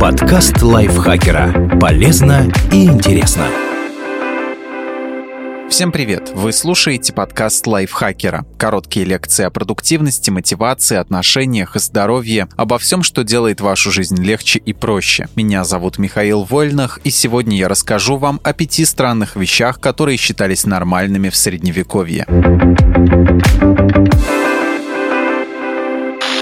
Подкаст лайфхакера. Полезно и интересно. Всем привет! Вы слушаете подкаст лайфхакера. Короткие лекции о продуктивности, мотивации, отношениях и здоровье, обо всем, что делает вашу жизнь легче и проще. Меня зовут Михаил Вольнах, и сегодня я расскажу вам о пяти странных вещах, которые считались нормальными в Средневековье.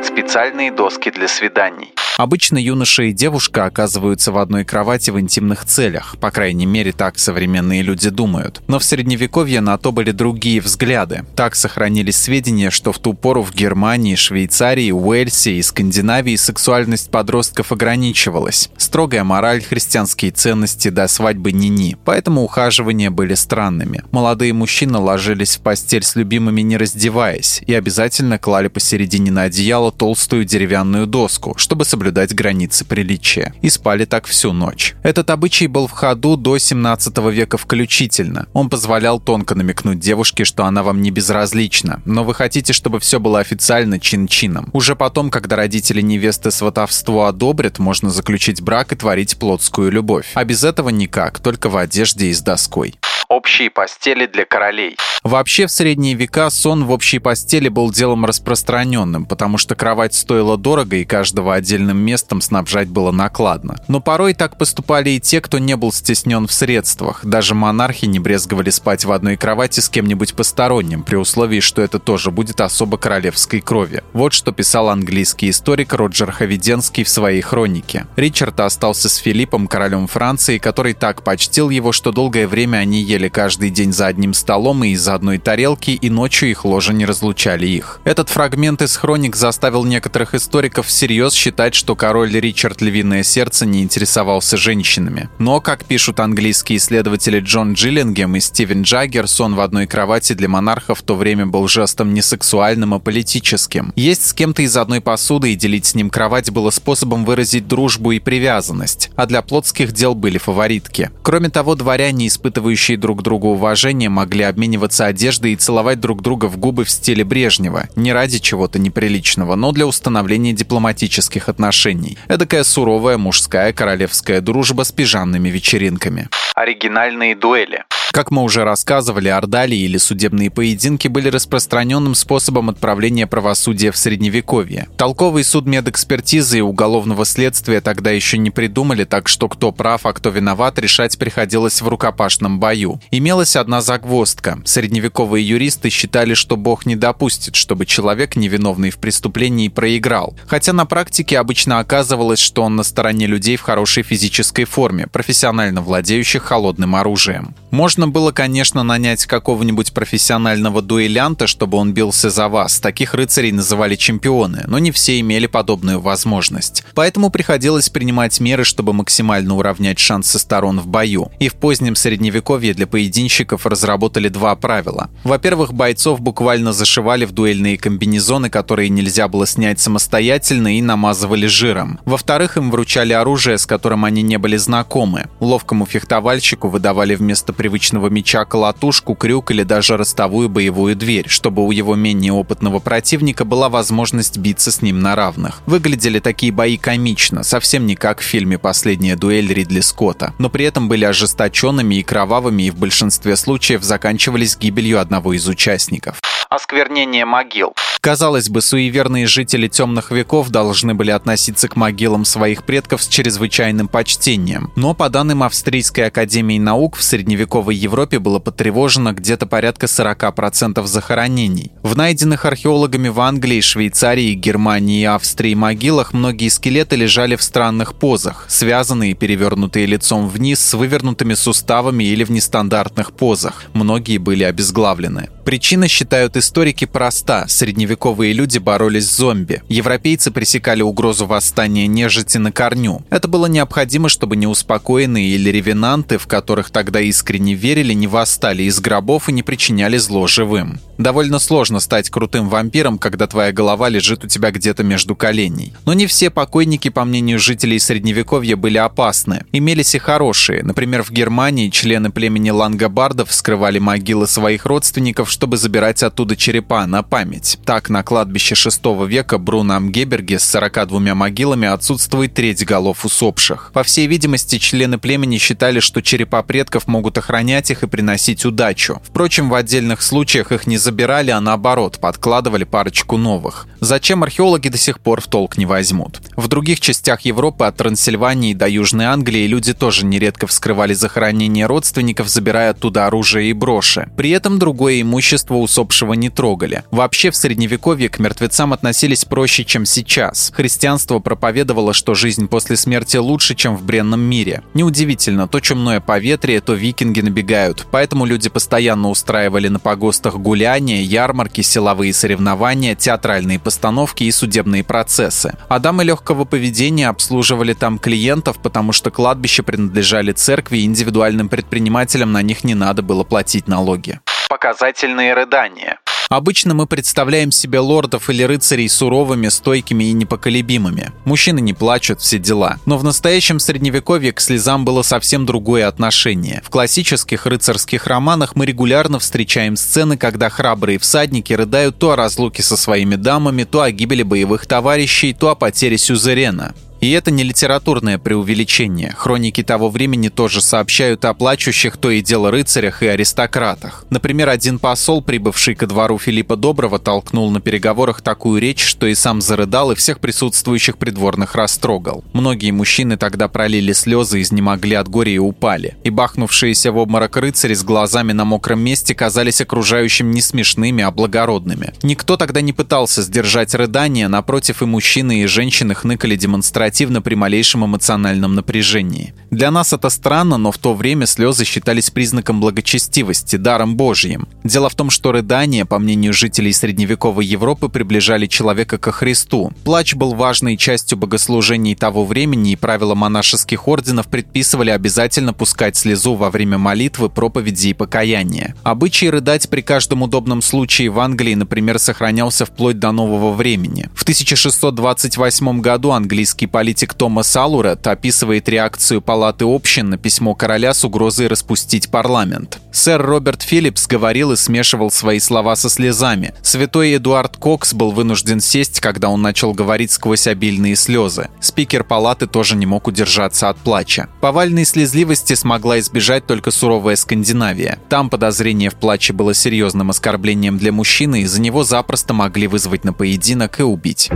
Специальные доски для свиданий. Обычно юноша и девушка оказываются в одной кровати в интимных целях, по крайней мере так современные люди думают. Но в средневековье на то были другие взгляды. Так сохранились сведения, что в ту пору в Германии, Швейцарии, Уэльсе и Скандинавии сексуальность подростков ограничивалась. Строгая мораль, христианские ценности до свадьбы ни-ни, поэтому ухаживания были странными. Молодые мужчины ложились в постель с любимыми не раздеваясь и обязательно клали посередине на одеяло толстую деревянную доску, чтобы соблюдать соблюдать границы приличия. И спали так всю ночь. Этот обычай был в ходу до 17 века включительно. Он позволял тонко намекнуть девушке, что она вам не безразлична, но вы хотите, чтобы все было официально чин-чином. Уже потом, когда родители невесты сватовство одобрят, можно заключить брак и творить плотскую любовь. А без этого никак, только в одежде и с доской общие постели для королей. Вообще, в средние века сон в общей постели был делом распространенным, потому что кровать стоила дорого и каждого отдельным местом снабжать было накладно. Но порой так поступали и те, кто не был стеснен в средствах. Даже монархи не брезговали спать в одной кровати с кем-нибудь посторонним, при условии, что это тоже будет особо королевской крови. Вот что писал английский историк Роджер Хавиденский в своей хронике. Ричард остался с Филиппом, королем Франции, который так почтил его, что долгое время они ели ели каждый день за одним столом и из одной тарелки, и ночью их ложа не разлучали их. Этот фрагмент из хроник заставил некоторых историков всерьез считать, что король Ричард Львиное Сердце не интересовался женщинами. Но, как пишут английские исследователи Джон Джиллингем и Стивен Джаггер, сон в одной кровати для монарха в то время был жестом не сексуальным, а политическим. Есть с кем-то из одной посуды и делить с ним кровать было способом выразить дружбу и привязанность, а для плотских дел были фаворитки. Кроме того, дворяне, испытывающие друг другу уважение, могли обмениваться одеждой и целовать друг друга в губы в стиле Брежнева, не ради чего-то неприличного, но для установления дипломатических отношений. Эдакая суровая мужская королевская дружба с пижамными вечеринками. Оригинальные дуэли. Как мы уже рассказывали, ордалии или судебные поединки были распространенным способом отправления правосудия в Средневековье. Толковый суд медэкспертизы и уголовного следствия тогда еще не придумали, так что кто прав, а кто виноват, решать приходилось в рукопашном бою. Имелась одна загвоздка. Средневековые юристы считали, что Бог не допустит, чтобы человек, невиновный в преступлении, проиграл. Хотя на практике обычно оказывалось, что он на стороне людей в хорошей физической форме, профессионально владеющих холодным оружием. Можно можно было, конечно, нанять какого-нибудь профессионального дуэлянта, чтобы он бился за вас. Таких рыцарей называли чемпионы, но не все имели подобную возможность. Поэтому приходилось принимать меры, чтобы максимально уравнять шансы сторон в бою. И в позднем средневековье для поединщиков разработали два правила. Во-первых, бойцов буквально зашивали в дуэльные комбинезоны, которые нельзя было снять самостоятельно и намазывали жиром. Во-вторых, им вручали оружие, с которым они не были знакомы. Ловкому фехтовальщику выдавали вместо привычного обычного меча колотушку, крюк или даже ростовую боевую дверь, чтобы у его менее опытного противника была возможность биться с ним на равных. Выглядели такие бои комично, совсем не как в фильме «Последняя дуэль» Ридли Скотта, но при этом были ожесточенными и кровавыми и в большинстве случаев заканчивались гибелью одного из участников. Осквернение могил. Казалось бы, суеверные жители темных веков должны были относиться к могилам своих предков с чрезвычайным почтением. Но по данным Австрийской академии наук, в средневековой Европе было потревожено где-то порядка 40% захоронений. В найденных археологами в Англии, Швейцарии, Германии и Австрии могилах многие скелеты лежали в странных позах, связанные перевернутые лицом вниз с вывернутыми суставами или в нестандартных позах. Многие были обезглавлены. Причина, считают историки, проста. Средневековые люди боролись с зомби. Европейцы пресекали угрозу восстания нежити на корню. Это было необходимо, чтобы неуспокоенные или ревенанты, в которых тогда искренне верили, не восстали из гробов и не причиняли зло живым. Довольно сложно стать крутым вампиром, когда твоя голова лежит у тебя где-то между коленей. Но не все покойники, по мнению жителей Средневековья, были опасны. Имелись и хорошие. Например, в Германии члены племени лангобардов скрывали могилы своих родственников, чтобы забирать оттуда черепа на память. Так, на кладбище VI века Бруно Амгеберге с 42 могилами отсутствует треть голов усопших. По всей видимости, члены племени считали, что черепа предков могут охранять их и приносить удачу. Впрочем, в отдельных случаях их не забирали, а наоборот, подкладывали парочку новых. Зачем археологи до сих пор в толк не возьмут. В других частях Европы от Трансильвании до Южной Англии люди тоже нередко вскрывали захоронения родственников, забирая оттуда оружие и броши. При этом другое имущество усопшего не трогали. Вообще в средневековье к мертвецам относились проще, чем сейчас. Христианство проповедовало, что жизнь после смерти лучше, чем в бренном мире. Неудивительно, то чумное поветрие, то викинги набегают, поэтому люди постоянно устраивали на погостах гуляния, ярмарки, силовые соревнования, театральные постановки и судебные процессы. А дамы легкого поведения обслуживали там клиентов, потому что кладбища принадлежали церкви и индивидуальным предпринимателям на них не надо было платить налоги. Показательные рыдания. Обычно мы представляем себе лордов или рыцарей суровыми, стойкими и непоколебимыми. Мужчины не плачут, все дела. Но в настоящем средневековье к слезам было совсем другое отношение. В классических рыцарских романах мы регулярно встречаем сцены, когда храбрые всадники рыдают то о разлуке со своими дамами, то о гибели боевых товарищей, то о потере сюзерена. И это не литературное преувеличение. Хроники того времени тоже сообщают о плачущих то и дело рыцарях и аристократах. Например, один посол, прибывший ко двору Филиппа Доброго, толкнул на переговорах такую речь, что и сам зарыдал, и всех присутствующих придворных растрогал. Многие мужчины тогда пролили слезы, изнемогли от горя и упали. И бахнувшиеся в обморок рыцари с глазами на мокром месте казались окружающим не смешными, а благородными. Никто тогда не пытался сдержать рыдания, напротив, и мужчины, и женщины хныкали демонстративно демонстративно при малейшем эмоциональном напряжении. Для нас это странно, но в то время слезы считались признаком благочестивости, даром Божьим. Дело в том, что рыдания, по мнению жителей средневековой Европы, приближали человека ко Христу. Плач был важной частью богослужений того времени, и правила монашеских орденов предписывали обязательно пускать слезу во время молитвы, проповеди и покаяния. Обычай рыдать при каждом удобном случае в Англии, например, сохранялся вплоть до нового времени. В 1628 году английский политик Томас Алурет описывает реакцию Палаты общин на письмо короля с угрозой распустить парламент. Сэр Роберт Филлипс говорил и смешивал свои слова со слезами. Святой Эдуард Кокс был вынужден сесть, когда он начал говорить сквозь обильные слезы. Спикер палаты тоже не мог удержаться от плача. Повальной слезливости смогла избежать только суровая Скандинавия. Там подозрение в плаче было серьезным оскорблением для мужчины, и за него запросто могли вызвать на поединок и убить.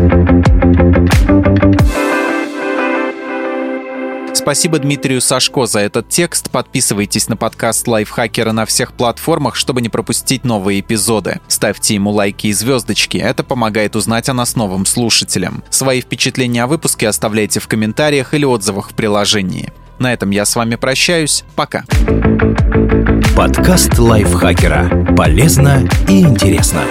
Спасибо Дмитрию Сашко за этот текст. Подписывайтесь на подкаст Лайфхакера на всех платформах, чтобы не пропустить новые эпизоды. Ставьте ему лайки и звездочки. Это помогает узнать о нас новым слушателям. Свои впечатления о выпуске оставляйте в комментариях или отзывах в приложении. На этом я с вами прощаюсь. Пока. Подкаст Лайфхакера. Полезно и интересно.